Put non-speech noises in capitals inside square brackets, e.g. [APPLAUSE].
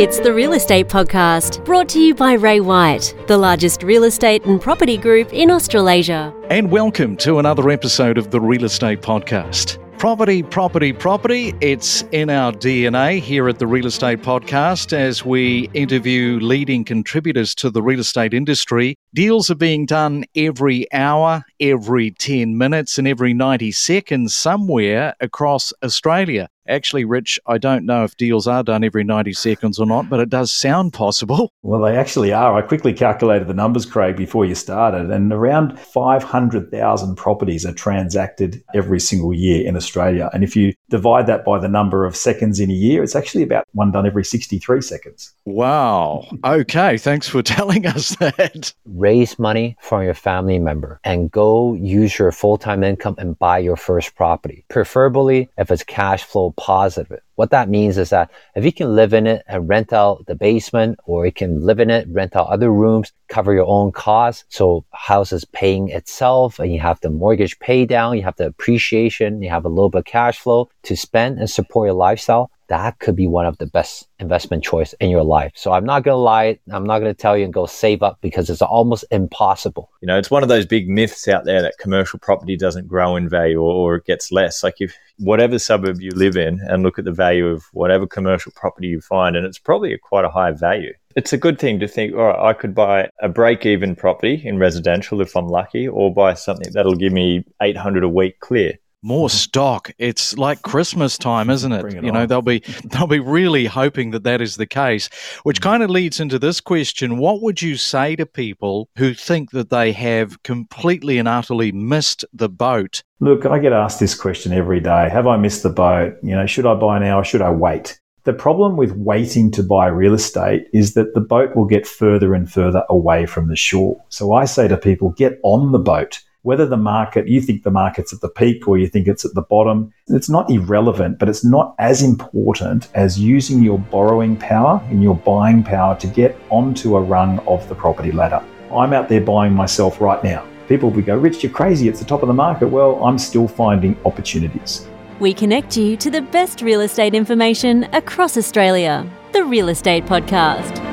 It's the Real Estate Podcast, brought to you by Ray White, the largest real estate and property group in Australasia. And welcome to another episode of the Real Estate Podcast. Property, property, property. It's in our DNA here at the Real Estate Podcast as we interview leading contributors to the real estate industry. Deals are being done every hour, every 10 minutes, and every 90 seconds somewhere across Australia. Actually, Rich, I don't know if deals are done every 90 seconds or not, but it does sound possible. [LAUGHS] Well, they actually are. I quickly calculated the numbers, Craig, before you started, and around 500,000 properties are transacted every single year in Australia. And if you divide that by the number of seconds in a year, it's actually about one done every 63 seconds. Wow. Okay. Thanks for [LAUGHS] telling us that. Raise money from your family member and go use your full time income and buy your first property, preferably if it's cash flow positive. What that means is that if you can live in it and rent out the basement, or you can live in it, rent out other rooms, cover your own costs. So house is paying itself and you have the mortgage pay down, you have the appreciation, you have a little bit of cash flow to spend and support your lifestyle that could be one of the best investment choice in your life. So I'm not going to lie. I'm not going to tell you and go save up because it's almost impossible. You know, it's one of those big myths out there that commercial property doesn't grow in value or, or it gets less. Like if whatever suburb you live in and look at the value of whatever commercial property you find, and it's probably a quite a high value. It's a good thing to think, all right, I could buy a break even property in residential if I'm lucky, or buy something that'll give me 800 a week clear more stock. It's like Christmas time, [LAUGHS] isn't it? it you know, they'll be [LAUGHS] they'll be really hoping that that is the case, which mm. kind of leads into this question: What would you say to people who think that they have completely and utterly missed the boat? Look, I get asked this question every day: Have I missed the boat? You know, should I buy now or should I wait? The problem with waiting to buy real estate is that the boat will get further and further away from the shore. So I say to people, get on the boat whether the market, you think the market's at the peak or you think it's at the bottom, it's not irrelevant, but it's not as important as using your borrowing power and your buying power to get onto a rung of the property ladder. I'm out there buying myself right now. People will go, Rich, you're crazy. It's the top of the market. Well, I'm still finding opportunities. We connect you to the best real estate information across Australia. The Real Estate Podcast.